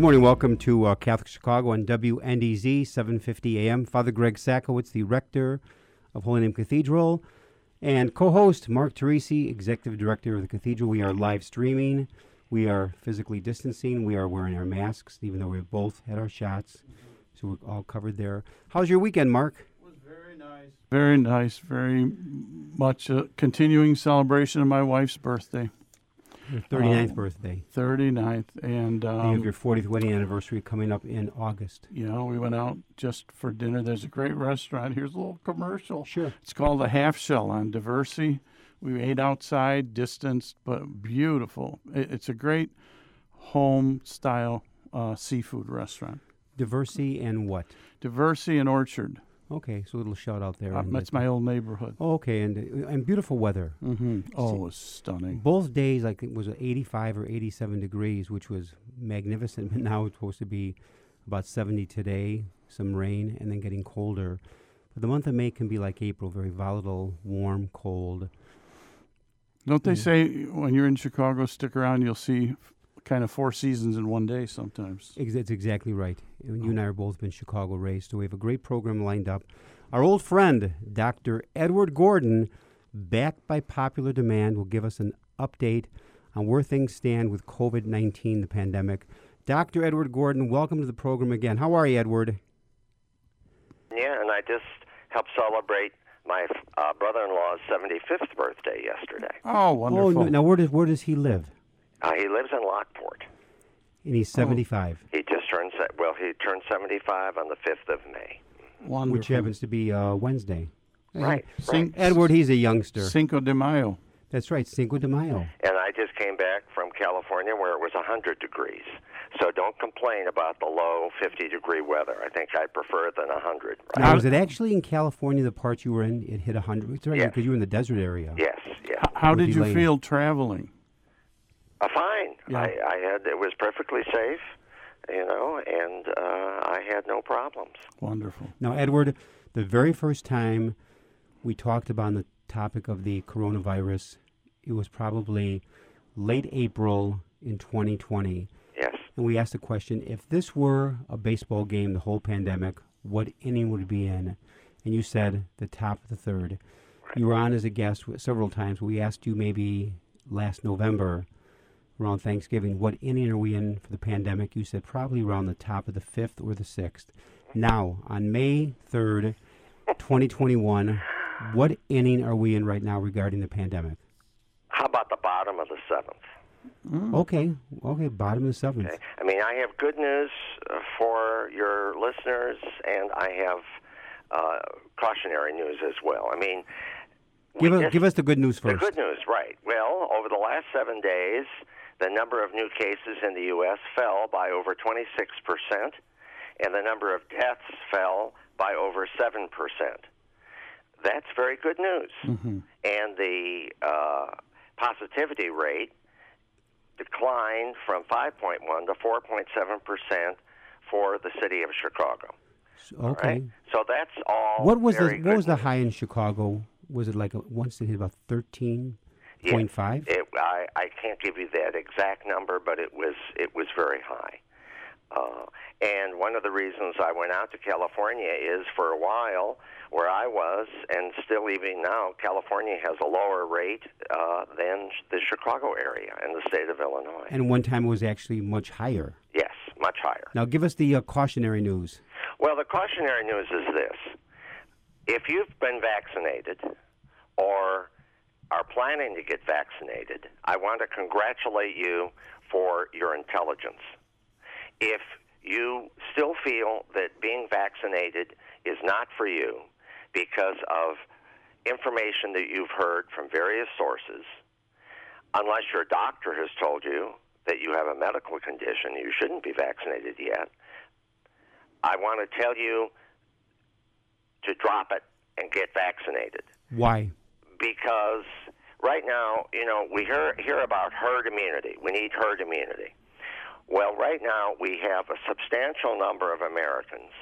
Good morning. Welcome to uh, Catholic Chicago on WNDZ 750 AM. Father Greg Sakowicz, the rector of Holy Name Cathedral, and co-host Mark Teresi, executive director of the cathedral. We are live streaming. We are physically distancing. We are wearing our masks, even though we've both had our shots, so we're all covered there. How's your weekend, Mark? Very nice. Very nice. Very much a continuing celebration of my wife's birthday. Your 39th Um, birthday. 39th. And, you have um, your 40th wedding anniversary coming up in August. you know, we went out just for dinner. There's a great restaurant. Here's a little commercial. Sure. It's called the Half Shell on Diversey. We ate outside, distanced, but beautiful. It, it's a great home style uh, seafood restaurant. Diversey and what? Diversey and Orchard. Okay, so a little shout out there. Uh, that's that- my old neighborhood. Oh, okay, and and beautiful weather. hmm Oh, it was stunning. Both days, like it was 85 or 87 degrees, which was magnificent. But now it's supposed to be about 70 today, some rain, and then getting colder. But the month of May can be like April, very volatile, warm, cold. Don't they say when you're in Chicago, stick around, you'll see kind of four seasons in one day sometimes? Ex- That's exactly right. You and I are both been Chicago raised, so we have a great program lined up. Our old friend, Dr. Edward Gordon, backed by popular demand, will give us an update on where things stand with COVID 19, the pandemic. Dr. Edward Gordon, welcome to the program again. How are you, Edward? Yeah, and I just helped celebrate my uh, brother-in-law's 75th birthday yesterday. Oh, wonderful. Oh, now where does where does he live? Uh, he lives in Lockport. And he's 75, He just turned se- well. He turned 75 on the 5th of May. wonderful. which happens to be uh, Wednesday. Right. Cin- Edward, he's a youngster. Cinco de Mayo. That's right, Cinco de Mayo. And I just came back from California where it was 100 degrees. So don't complain about the low 50 degree weather. I think I prefer it than 100. Right? Now, was it actually in California, the part you were in, it hit 100? It's right, Yes. because you were in the desert area. Yes. Yeah. H- How did you late. feel traveling? Uh, fine. Yeah. I, I had it was perfectly safe, you know, and uh, I had no problems. Wonderful. Now, Edward, the very first time we talked about the topic of the coronavirus, it was probably late April in 2020. Yes. And we asked the question if this were a baseball game, the whole pandemic, what inning would it be in? And you said the top of the third. You were on as a guest several times. We asked you maybe last November around Thanksgiving, what inning are we in for the pandemic? You said probably around the top of the fifth or the sixth. Now, on May 3rd, 2021, what inning are we in right now regarding the pandemic? How about the bottom of the seventh? Okay, okay, bottom of the seventh. Okay. I mean, I have good news uh, for your listeners, and I have uh, cautionary news as well. I mean, Give us, just- give us the good news first. the first. good news, right? Well, over the last seven days, the number of new cases in the U.S. fell by over 26%, and the number of deaths fell by over 7%. That's very good news. Mm-hmm. And the uh, positivity rate declined from 5.1 to 4.7% for the city of Chicago. Okay. Right? So that's all. What was the what was the high in Chicago? Was it like a, once it hit about 13 it, It, I, I can't give you that exact number, but it was it was very high. Uh, and one of the reasons I went out to California is for a while, where I was, and still even now, California has a lower rate uh, than the Chicago area and the state of Illinois. And one time it was actually much higher. Yes, much higher. Now give us the uh, cautionary news. Well, the cautionary news is this if you've been vaccinated or are planning to get vaccinated, I want to congratulate you for your intelligence. If you still feel that being vaccinated is not for you because of information that you've heard from various sources, unless your doctor has told you that you have a medical condition, you shouldn't be vaccinated yet. I want to tell you to drop it and get vaccinated. Why? Because right now, you know, we hear, hear about herd immunity. We need herd immunity. Well, right now, we have a substantial number of Americans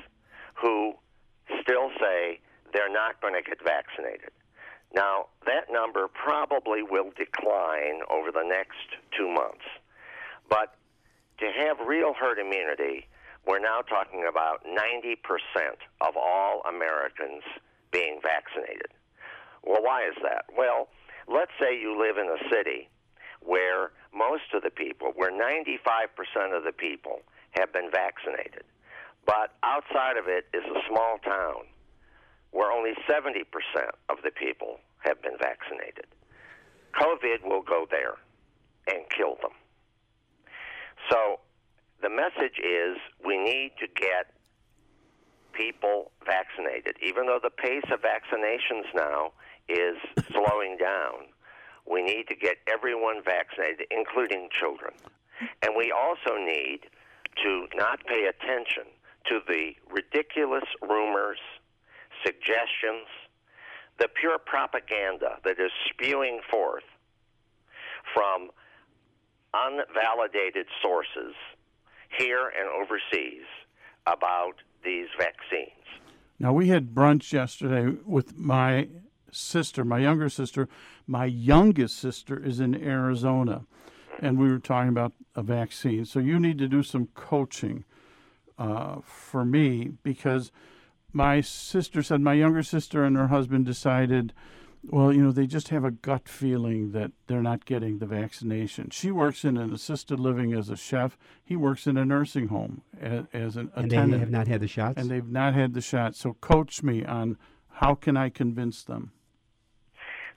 who still say they're not going to get vaccinated. Now, that number probably will decline over the next two months. But to have real herd immunity, we're now talking about 90% of all Americans being vaccinated. Well, why is that? Well, let's say you live in a city where most of the people, where 95% of the people have been vaccinated. But outside of it is a small town where only 70% of the people have been vaccinated. COVID will go there and kill them. So the message is we need to get people vaccinated. Even though the pace of vaccinations now is slowing down, we need to get everyone vaccinated, including children. And we also need to not pay attention to the ridiculous rumors, suggestions, the pure propaganda that is spewing forth from unvalidated sources here and overseas about these vaccines. Now, we had brunch yesterday with my sister, my younger sister. My youngest sister is in Arizona, and we were talking about a vaccine. So, you need to do some coaching uh, for me because my sister said my younger sister and her husband decided well, you know, they just have a gut feeling that they're not getting the vaccination. She works in an assisted living as a chef. He works in a nursing home as, as an and attendant. they have not had the shots? And they've not had the shots. So coach me on how can I convince them?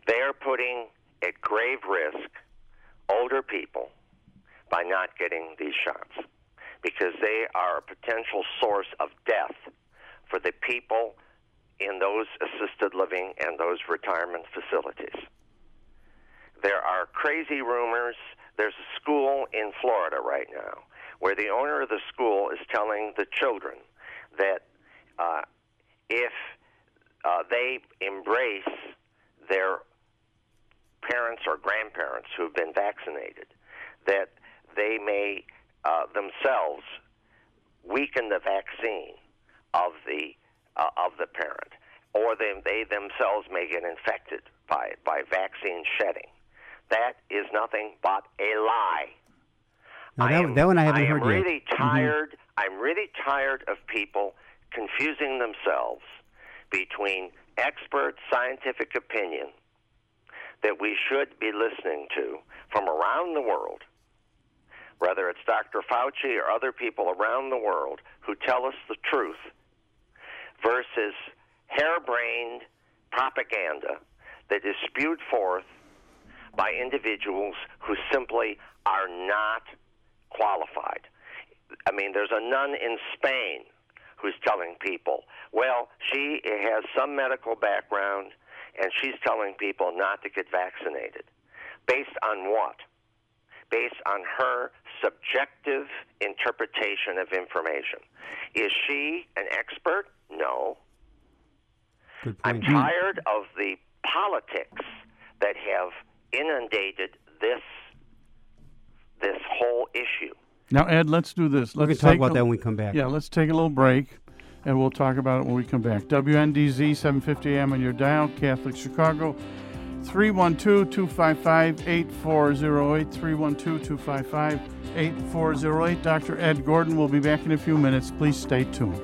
They are putting at grave risk older people by not getting these shots because they are a potential source of death for the people in those assisted living and those retirement facilities. There are crazy rumors. There's a school in Florida right now where the owner of the school is telling the children that uh, if uh, they embrace their parents or grandparents who have been vaccinated, that they may uh, themselves weaken the vaccine of the uh, of the parent, or they, they themselves may get infected by it, by vaccine shedding. That is nothing but a lie. Now, that, I am, that one I haven't I am heard really yet. Mm-hmm. tired. I'm really tired of people confusing themselves between expert scientific opinion that we should be listening to from around the world, whether it's Dr. Fauci or other people around the world who tell us the truth versus harebrained propaganda that is spewed forth by individuals who simply are not qualified. I mean, there's a nun in Spain who's telling people, well, she has some medical background and she's telling people not to get vaccinated. Based on what? Based on her subjective interpretation of information. Is she an expert? No. I'm tired of the politics that have inundated this this whole issue. Now, Ed, let's do this. Let's to talk about a- that when we come back. Yeah, let's take a little break, and we'll talk about it when we come back. WNDZ 750 AM on your dial, Catholic Chicago. 312-255-8408, 312-255-8408. Dr. Ed Gordon will be back in a few minutes. Please stay tuned.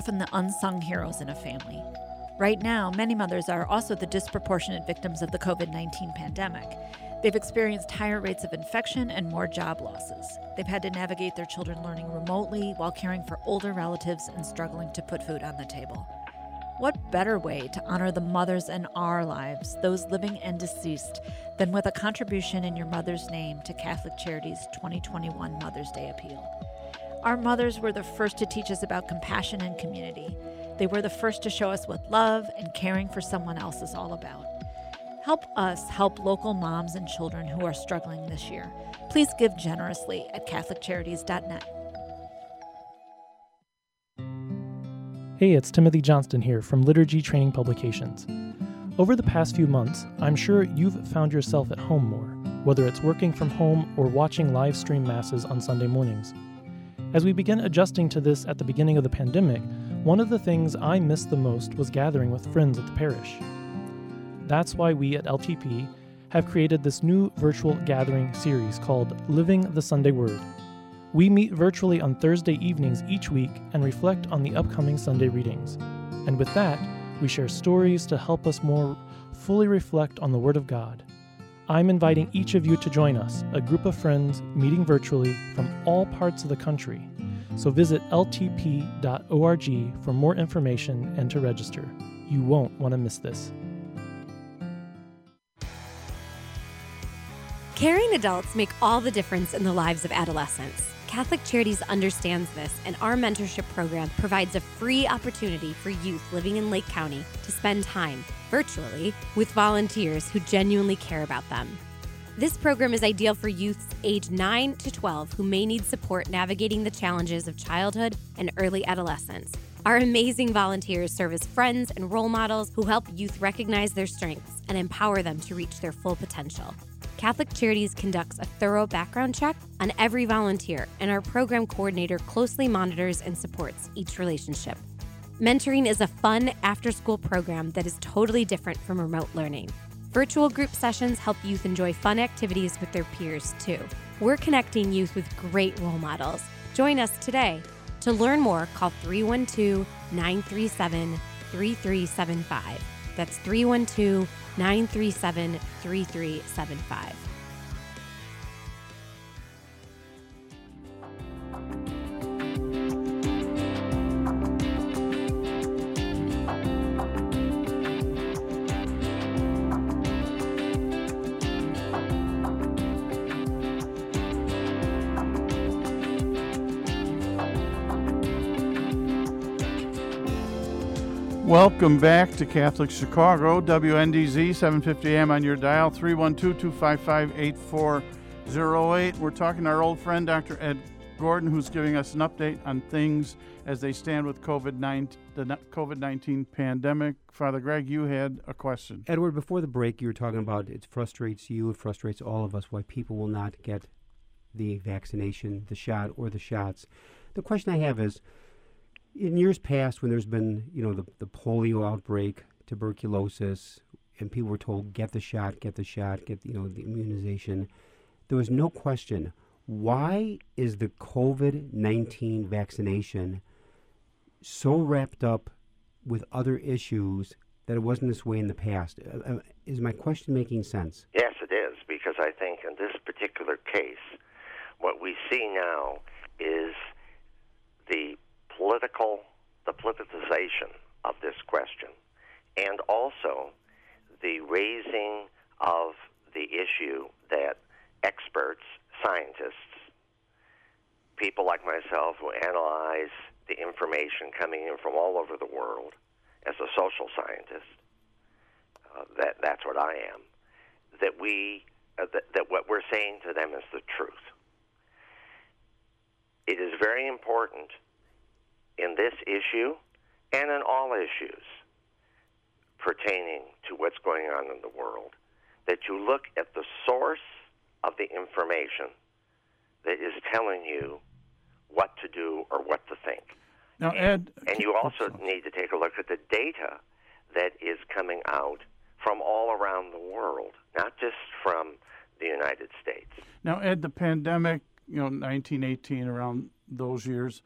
Often the unsung heroes in a family. Right now, many mothers are also the disproportionate victims of the COVID 19 pandemic. They've experienced higher rates of infection and more job losses. They've had to navigate their children learning remotely while caring for older relatives and struggling to put food on the table. What better way to honor the mothers in our lives, those living and deceased, than with a contribution in your mother's name to Catholic Charities 2021 Mother's Day Appeal? Our mothers were the first to teach us about compassion and community. They were the first to show us what love and caring for someone else is all about. Help us help local moms and children who are struggling this year. Please give generously at CatholicCharities.net. Hey, it's Timothy Johnston here from Liturgy Training Publications. Over the past few months, I'm sure you've found yourself at home more, whether it's working from home or watching live stream masses on Sunday mornings. As we began adjusting to this at the beginning of the pandemic, one of the things I missed the most was gathering with friends at the parish. That's why we at LTP have created this new virtual gathering series called Living the Sunday Word. We meet virtually on Thursday evenings each week and reflect on the upcoming Sunday readings. And with that, we share stories to help us more fully reflect on the Word of God. I'm inviting each of you to join us, a group of friends meeting virtually from all parts of the country. So visit ltp.org for more information and to register. You won't want to miss this. Caring adults make all the difference in the lives of adolescents. Catholic Charities understands this, and our mentorship program provides a free opportunity for youth living in Lake County to spend time, virtually, with volunteers who genuinely care about them. This program is ideal for youths age 9 to 12 who may need support navigating the challenges of childhood and early adolescence. Our amazing volunteers serve as friends and role models who help youth recognize their strengths and empower them to reach their full potential. Catholic Charities conducts a thorough background check on every volunteer, and our program coordinator closely monitors and supports each relationship. Mentoring is a fun after school program that is totally different from remote learning. Virtual group sessions help youth enjoy fun activities with their peers, too. We're connecting youth with great role models. Join us today. To learn more, call 312 937 3375. That's 312 937 3375. Welcome back to Catholic Chicago, WNDZ, 750 AM on your dial, 312-255-8408. We're talking to our old friend, Dr. Ed Gordon, who's giving us an update on things as they stand with COVID-19, the COVID-19 pandemic. Father Greg, you had a question. Edward, before the break, you were talking about it frustrates you, it frustrates all of us why people will not get the vaccination, the shot, or the shots. The question I have is, in years past, when there's been, you know, the, the polio outbreak, tuberculosis, and people were told, get the shot, get the shot, get, you know, the immunization, there was no question. Why is the COVID 19 vaccination so wrapped up with other issues that it wasn't this way in the past? Uh, uh is my question making sense? Yes, it is, because I think in this particular case, what we see now is the political, the politicization of this question, and also the raising of the issue that experts, scientists, people like myself who analyze the information coming in from all over the world as a social scientist, uh, that that's what I am, that we uh, that, that what we're saying to them is the truth. It is very important in this issue and in all issues pertaining to what's going on in the world, that you look at the source of the information that is telling you what to do or what to think. Now, Ed, and, and you oh, also need to take a look at the data that is coming out from all around the world, not just from the United States. Now, Ed, the pandemic, you know, 1918, around those years,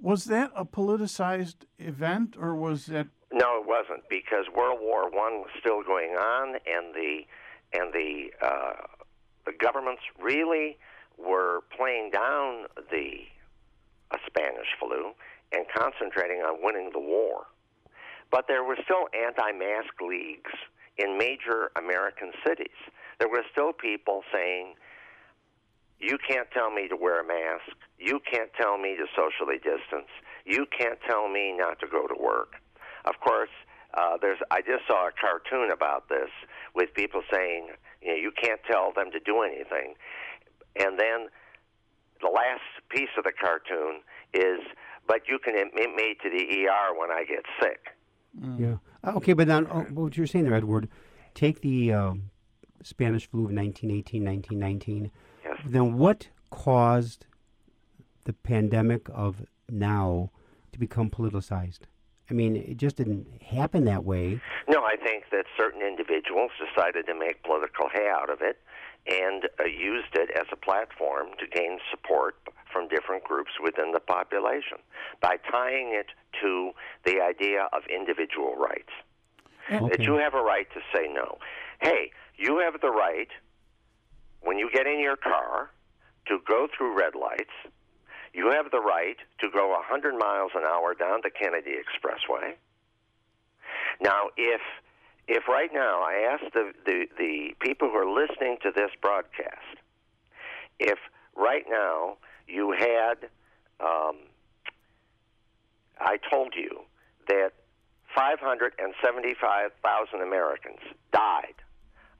Was that a politicized event, or was that? No, it wasn't because World War One was still going on, and the and the uh, the governments really were playing down the uh, Spanish flu and concentrating on winning the war. But there were still anti-mask leagues in major American cities. There were still people saying, "You can't tell me to wear a mask. You can't tell me to socially distance. You can't tell me not to go to work." Of course, uh, there's. I just saw a cartoon about this with people saying, "You know, you can't tell them to do anything," and then the last piece of the cartoon is, "But you can admit me to the ER when I get sick." Yeah. Uh, Okay, but then oh, what you're saying there, Edward, take the um, Spanish flu of 1918, 1919. Then what caused the pandemic of now to become politicized? I mean, it just didn't happen that way. No, I think that certain individuals decided to make political hay out of it and uh, used it as a platform to gain support from different groups within the population by tying it to the idea of individual rights. That you have a right to say no. Hey, you have the right, when you get in your car, to go through red lights. You have the right to go 100 miles an hour down the Kennedy Expressway. Now, if if right now I ask the, the, the people who are listening to this broadcast, if right now you had, um, I told you that 575,000 Americans died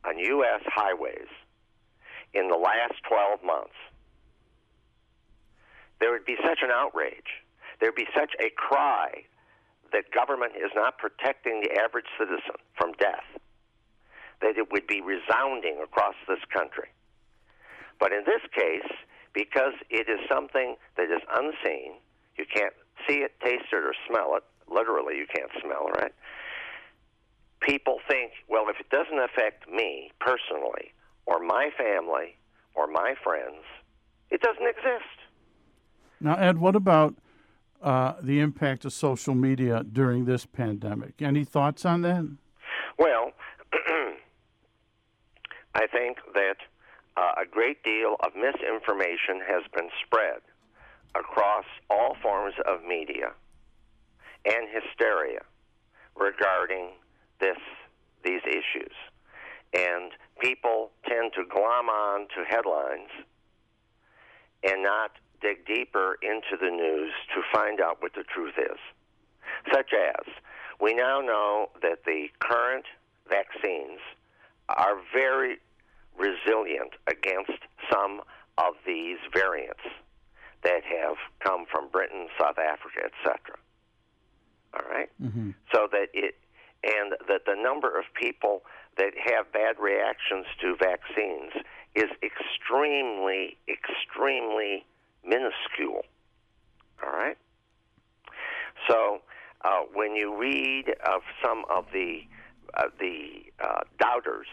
on U.S. highways in the last 12 months, there would be such an outrage. There'd be such a cry that government is not protecting the average citizen from death that it would be resounding across this country. But in this case, because it is something that is unseen, you can't see it, taste it, or smell it. Literally, you can't smell, it, right? People think, well, if it doesn't affect me personally, or my family, or my friends, it doesn't exist. Now, Ed, what about uh, the impact of social media during this pandemic? Any thoughts on that? Well, I think that uh, a great deal of misinformation has been spread across all forms of media and hysteria regarding this these issues. And people tend to glom on to headlines and not dig deeper into the news to find out what the truth is. Such as, we now know that the current vaccines are very resilient against some of these variants that have come from Britain, South Africa, etc. All right? Mm-hmm. So that it, and that the number of people that have bad reactions to vaccines is extremely, extremely minuscule. All right? So uh, when you read of some of the uh, the uh, doubters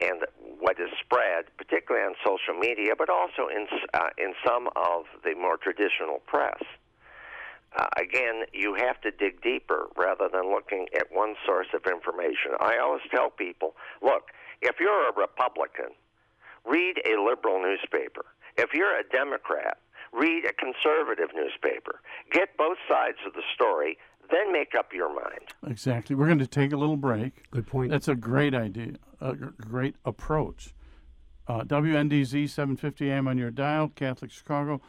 and what is spread, particularly on social media, but also in uh, in some of the more traditional press. Uh, again, you have to dig deeper rather than looking at one source of information. I always tell people, look, if you're a Republican, read a liberal newspaper. If you're a Democrat, read a conservative newspaper. Get both sides of the story, then make up your mind. Exactly. We're going to take a little break. Good point. That's a great idea, a great approach. Uh, WNDZ 750 AM on your dial, Catholic Chicago.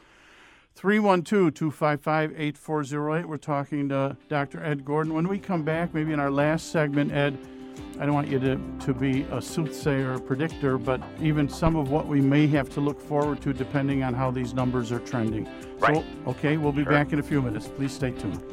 312 255 8408. We're talking to Dr. Ed Gordon. When we come back, maybe in our last segment, Ed, I don't want you to, to be a soothsayer or predictor, but even some of what we may have to look forward to depending on how these numbers are trending. Right. So, okay, we'll be Sure. back in a few minutes. Please stay tuned.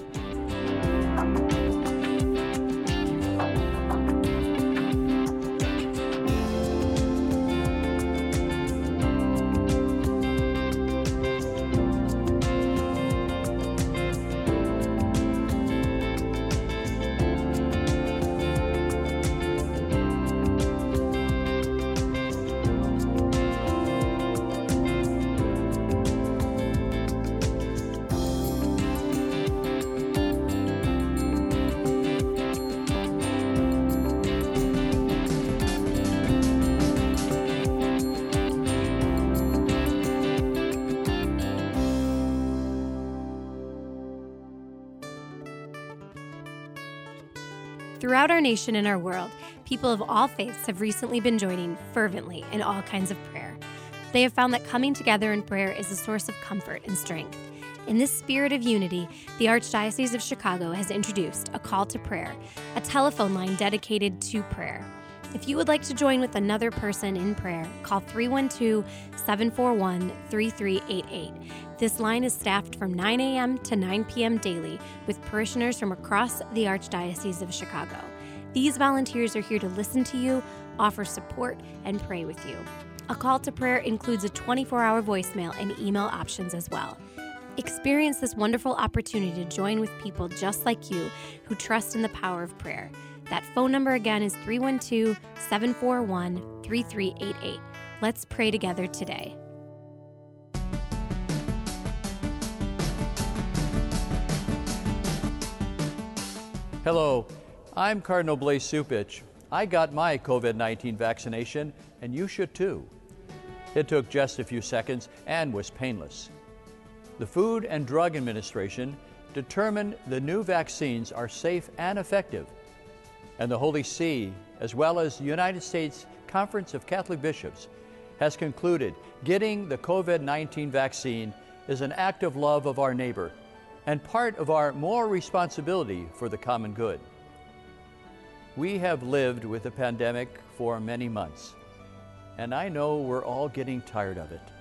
Throughout our nation and our world, people of all faiths have recently been joining fervently in all kinds of prayer. They have found that coming together in prayer is a source of comfort and strength. In this spirit of unity, the Archdiocese of Chicago has introduced a call to prayer, a telephone line dedicated to prayer. If you would like to join with another person in prayer, call 312 741 3388. This line is staffed from 9 a.m. to 9 p.m. daily with parishioners from across the Archdiocese of Chicago. These volunteers are here to listen to you, offer support, and pray with you. A call to prayer includes a 24 hour voicemail and email options as well. Experience this wonderful opportunity to join with people just like you who trust in the power of prayer. That phone number again is 312 741 3388. Let's pray together today. Hello, I'm Cardinal Blaise Cupich. I got my COVID 19 vaccination, and you should too. It took just a few seconds and was painless. The Food and Drug Administration determined the new vaccines are safe and effective. And the Holy See, as well as the United States Conference of Catholic Bishops, has concluded getting the COVID 19 vaccine is an act of love of our neighbor and part of our moral responsibility for the common good. We have lived with the pandemic for many months, and I know we're all getting tired of it.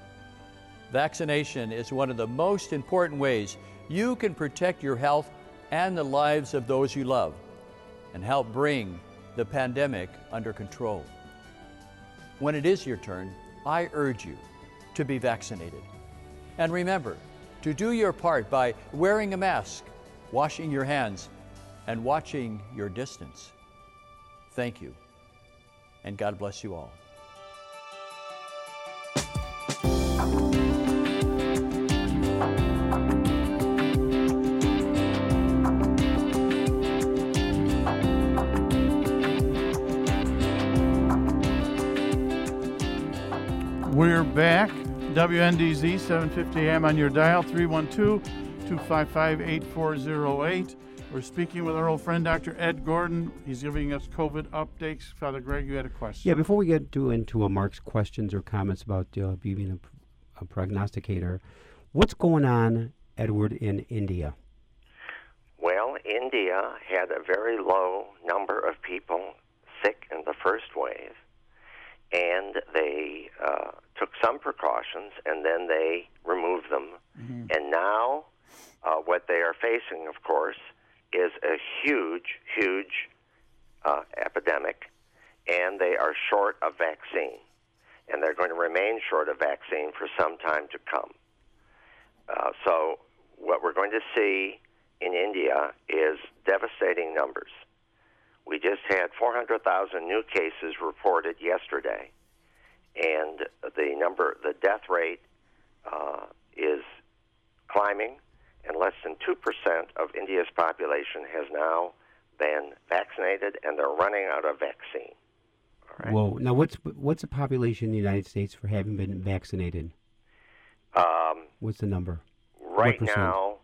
Vaccination is one of the most important ways you can protect your health and the lives of those you love and help bring the pandemic under control. When it is your turn, I urge you to be vaccinated. And remember to do your part by wearing a mask, washing your hands, and watching your distance. Thank you, and God bless you all. We're back. WNDZ 750 AM on your dial 312 255 8408. We're speaking with our old friend Dr. Ed Gordon. He's giving us COVID updates. Father Greg, you had a question. Yeah, before we get to into uh, Mark's questions or comments about uh, being a, a prognosticator, what's going on, Edward, in India? Well, India had a very low number of people sick in the first wave, and they uh, took some precautions, and then they removed them. And now, uh, what they are facing, of course, is a huge, huge uh, epidemic, and they are short of vaccine, and they're going to remain short of vaccine for some time to come. Uh, so, what we're going to see in India is devastating numbers. We just had 400,000 new cases reported yesterday, and the number, the death rate, uh, is climbing, and less than 2% of India's population has now been vaccinated, and they're running out of vaccine. Right? Whoa! Now, what's what's the population in the United States for having been vaccinated? Um, What's the number? right now,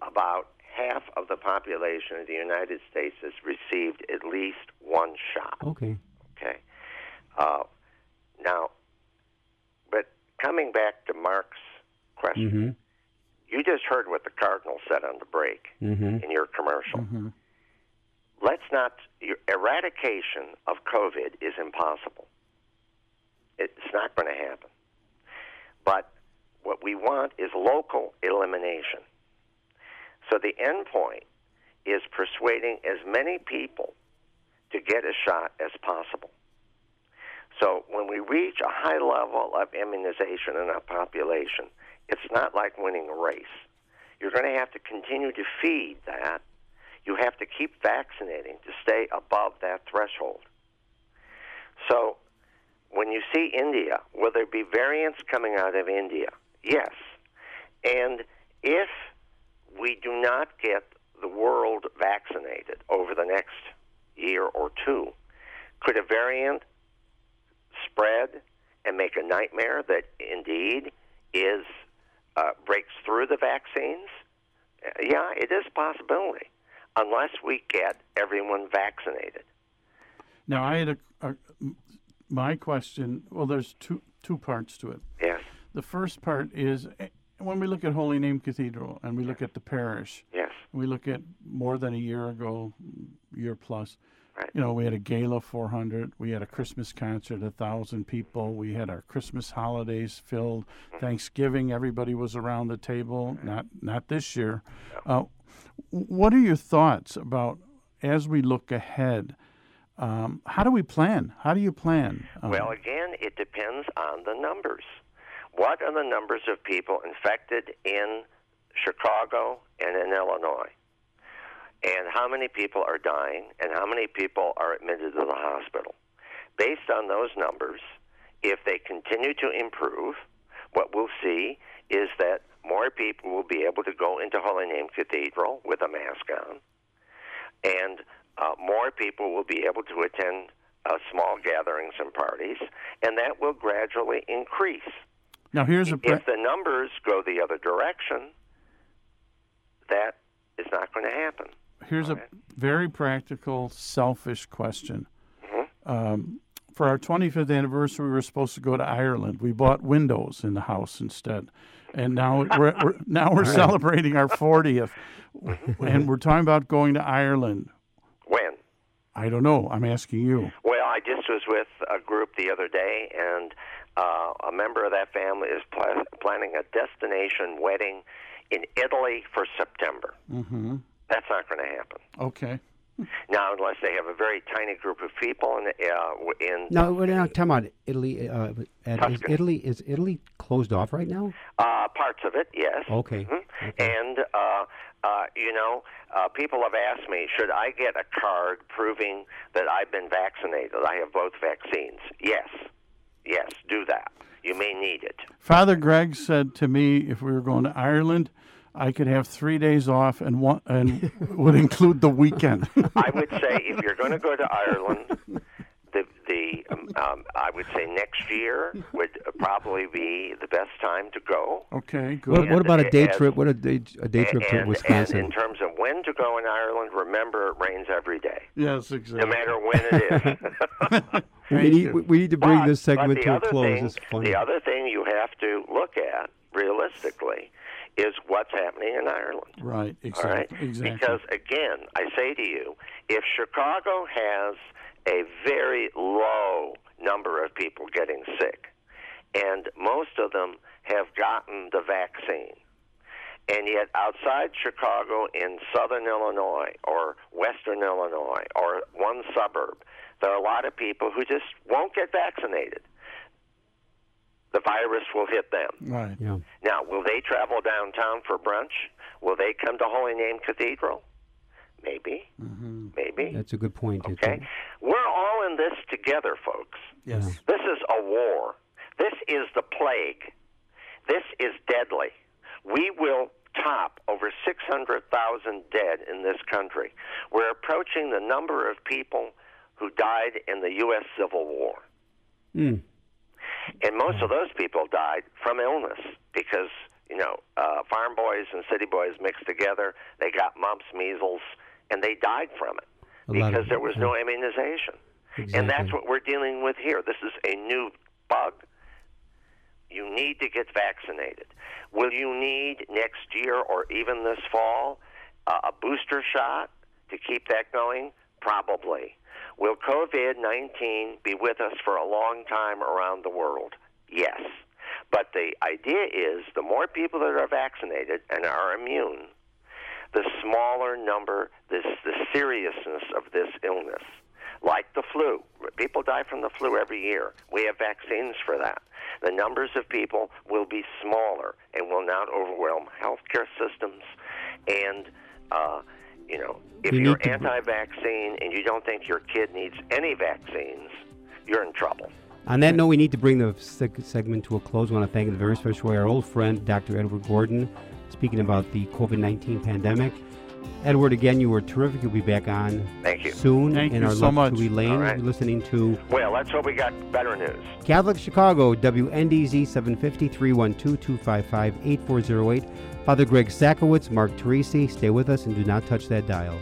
about of the population of the United States has received at least one shot. Okay. Okay. Uh, now, but coming back to Mark's question, Mm-hmm. you just heard what the Cardinal said on the break Mm-hmm. in your commercial. Let's not. Your eradication of COVID is impossible. It's not going to happen. But what we want is local elimination. So the end point is persuading as many people to get a shot as possible. So when we reach a high level of immunization in our population, it's not like winning a race. You're going to have to continue to feed that. You have to keep vaccinating to stay above that threshold. So when you see India, will there be variants coming out of India? Yes. And if we do not get the world vaccinated over the next year or two, could a variant spread and make a nightmare that indeed is uh, breaks through the vaccines? Uh, Yeah, it is a possibility. unless we get everyone vaccinated. Now, I had a, a my question. Well, there's two two parts to it. Yes. The first part is when we look at Holy Name Cathedral and we look at the parish. Yes. We look at more than a year ago, year plus. Right. You know, we had a gala 400. We had a Christmas concert, a thousand people. We had our Christmas holidays filled. Mm-hmm. Thanksgiving, everybody was around the table. Not not this year. Uh, what are your thoughts about as we look ahead? Um, how do we plan? How do you plan? Um, Well, again, it depends on the numbers. What are the numbers of people infected in Chicago and in Illinois? And how many people are dying and how many people are admitted to the hospital? Based on those numbers, if they continue to improve, what we'll see is that more people will be able to go into Holy Name Cathedral with a mask on, and uh, more people will be able to attend uh, small gatherings and parties, and that will gradually increase. Now here's a pra- If the numbers go the other direction, that is not going to happen. here's a very practical, selfish question. Mm-hmm. Um, for our 25th anniversary, we were supposed to go to Ireland. We bought windows in the house instead, and now we're, we're now we're celebrating our 40th, and we're talking about going to Ireland. When? I don't know. I'm asking you. Well, I just was with a group the other day, and uh, a member of that family is pla- planning a destination wedding in Italy for September. Mm-hmm. That's not going to happen. Okay. Now, unless they have a very tiny group of people in, uh, w- in Now, wait, now, time out. Italy, uh, is Italy is Italy closed off right now? uh, parts of it, yes. Okay. Mhm. okay. And, uh, uh, you know, uh, people have asked me, should I get a card proving that I've been vaccinated? I have both vaccines. Yes. Yes, do that. You may need it. Father Greg said to me, if we were going to Ireland, I could have three days off and one and would include the weekend. I would say if you're going to go to Ireland, the the um, um, I would say next year would probably be the best time to go. okay, good. What, what about a day as- trip? What a day, a day trip to Wisconsin? and in terms of when to go in Ireland, remember it rains every day, yes, exactly. no matter when it is. we, need, we- need to bring But- this segment to a close. Thing. The other thing you have to look at realistically is what's happening in Ireland. Right, All right? exactly. Exactly. Because again, I say to you, if Chicago has a very low number of people getting sick, and most of them have gotten the vaccine, and yet outside Chicago in southern Illinois or western Illinois or one suburb, there are a lot of people who just won't get vaccinated. The virus will hit them. right. yeah. Now, will they travel downtown for brunch? Will they come to Holy Name Cathedral? Maybe. Mm-hmm. Maybe. That's a good point. It's Okay. We're all in this together, folks. Yes. This is a war. This is the plague. This is deadly. We will top over 600,000 dead in this country. We're approaching the number of people who died in the U.S. Civil War. Mm. And most of those people died from illness because, you know, uh, farm boys and city boys mixed together. They got mumps, measles, and they died from it A because of- there was yeah. no immunization. And that's what we're dealing with here. This is a new bug. You need to get vaccinated. Will you need next year or even this fall uh, a booster shot to keep that going? Probably. Will COVID 19 be with us for a long time around the world? Yes. But the idea is the more people that are vaccinated and are immune, the smaller number, this, the seriousness of this illness. Like the flu. People die from the flu every year. We have vaccines for that. The numbers of people will be smaller and will not overwhelm healthcare systems. And, uh, you know, if We you're anti vaccine and you don't think your kid needs any vaccines, you're in trouble. On that note, we need to bring the segment to a close. I want to thank in a very special way our old friend, Dr. Edward Gordon, speaking about the COVID 19 pandemic. Edward, again, you were terrific. You'll be back on Thank you. soon Thank in you our so Love much. Louis Lane. All right. You're listening to Well, let's hope we got better news. Catholic Chicago, WNDZ 750 312 255 8408. Father Greg Sakowicz, Mark Teresi. Stay with us and do not touch that dial.